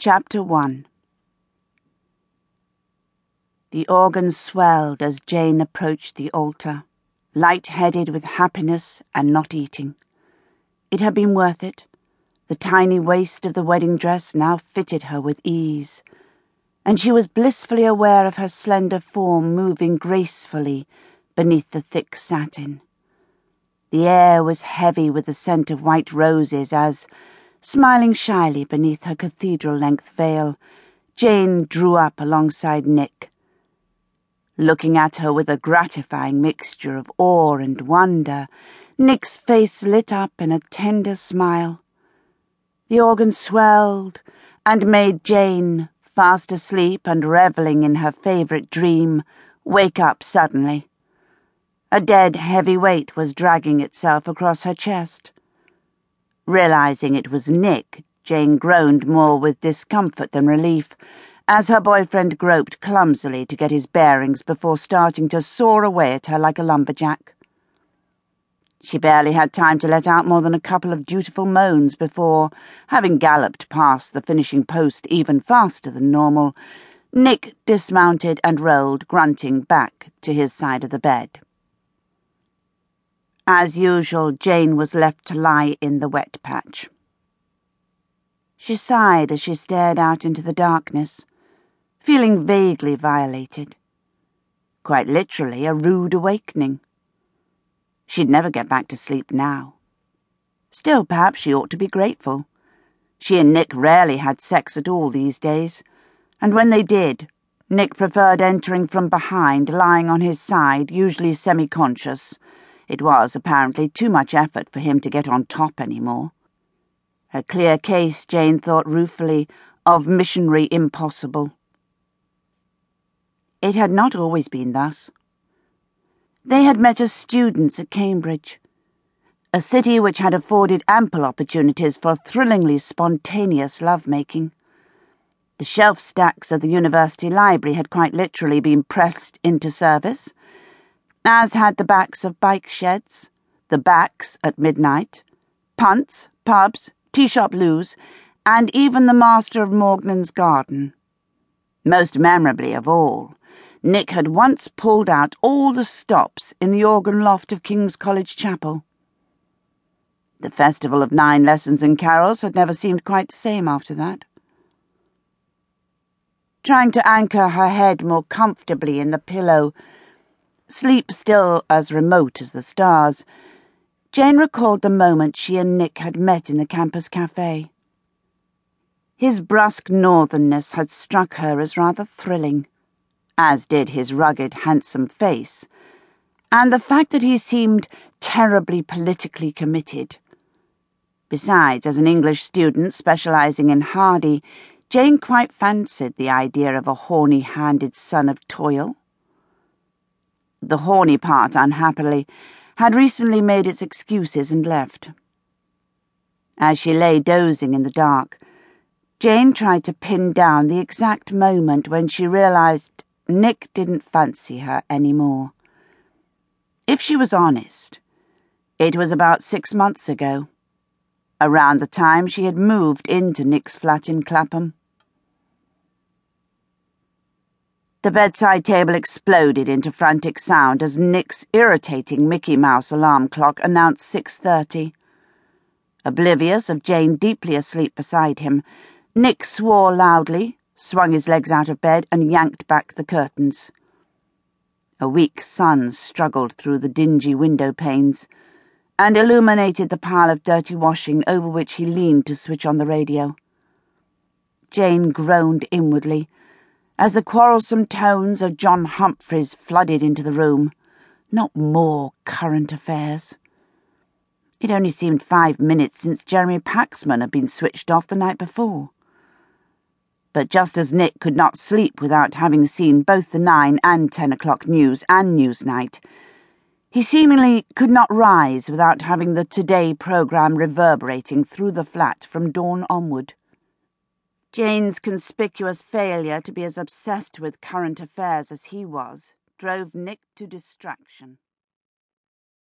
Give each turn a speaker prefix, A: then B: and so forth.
A: Chapter 1 The organ swelled as Jane approached the altar, light-headed with happiness and not eating. It had been worth it. The tiny waist of the wedding dress now fitted her with ease, and she was blissfully aware of her slender form moving gracefully beneath the thick satin. The air was heavy with the scent of white roses as, Smiling shyly beneath her cathedral length veil, Jane drew up alongside Nick. Looking at her with a gratifying mixture of awe and wonder, Nick's face lit up in a tender smile. The organ swelled and made Jane, fast asleep and reveling in her favourite dream, wake up suddenly. A dead, heavy weight was dragging itself across her chest. Realizing it was Nick, Jane groaned more with discomfort than relief as her boyfriend groped clumsily to get his bearings before starting to saw away at her like a lumberjack. She barely had time to let out more than a couple of dutiful moans before, having galloped past the finishing post even faster than normal, Nick dismounted and rolled, grunting, back to his side of the bed. As usual, Jane was left to lie in the wet patch. She sighed as she stared out into the darkness, feeling vaguely violated. Quite literally, a rude awakening. She'd never get back to sleep now. Still, perhaps she ought to be grateful. She and Nick rarely had sex at all these days, and when they did, Nick preferred entering from behind, lying on his side, usually semi conscious it was, apparently, too much effort for him to get on top any more. A clear case, Jane thought ruefully, of missionary impossible. It had not always been thus. They had met as students at Cambridge, a city which had afforded ample opportunities for thrillingly spontaneous lovemaking. The shelf stacks of the university library had quite literally been pressed into service as had the backs of bike sheds, the backs at midnight, punts, pubs, tea shop loos, and even the master of Morgnon's garden. Most memorably of all, Nick had once pulled out all the stops in the organ loft of King's College Chapel. The festival of nine lessons and carols had never seemed quite the same after that. Trying to anchor her head more comfortably in the pillow, sleep still as remote as the stars, Jane recalled the moment she and Nick had met in the campus cafe. His brusque northernness had struck her as rather thrilling, as did his rugged, handsome face, and the fact that he seemed terribly politically committed. Besides, as an English student specializing in Hardy, Jane quite fancied the idea of a horny handed son of toil the horny part, unhappily, had recently made its excuses and left. As she lay dozing in the dark, Jane tried to pin down the exact moment when she realized Nick didn't fancy her any more. If she was honest, it was about six months ago, around the time she had moved into Nick's flat in Clapham. The bedside table exploded into frantic sound as Nick's irritating Mickey Mouse alarm clock announced 6.30. Oblivious of Jane deeply asleep beside him, Nick swore loudly, swung his legs out of bed, and yanked back the curtains. A weak sun struggled through the dingy window panes and illuminated the pile of dirty washing over which he leaned to switch on the radio. Jane groaned inwardly as the quarrelsome tones of John Humphrys flooded into the room. Not more current affairs. It only seemed five minutes since Jeremy Paxman had been switched off the night before. But just as Nick could not sleep without having seen both the nine and ten o'clock news and Newsnight, he seemingly could not rise without having the Today programme reverberating through the flat from dawn onward. Jane's conspicuous failure to be as obsessed with current affairs as he was drove Nick to distraction.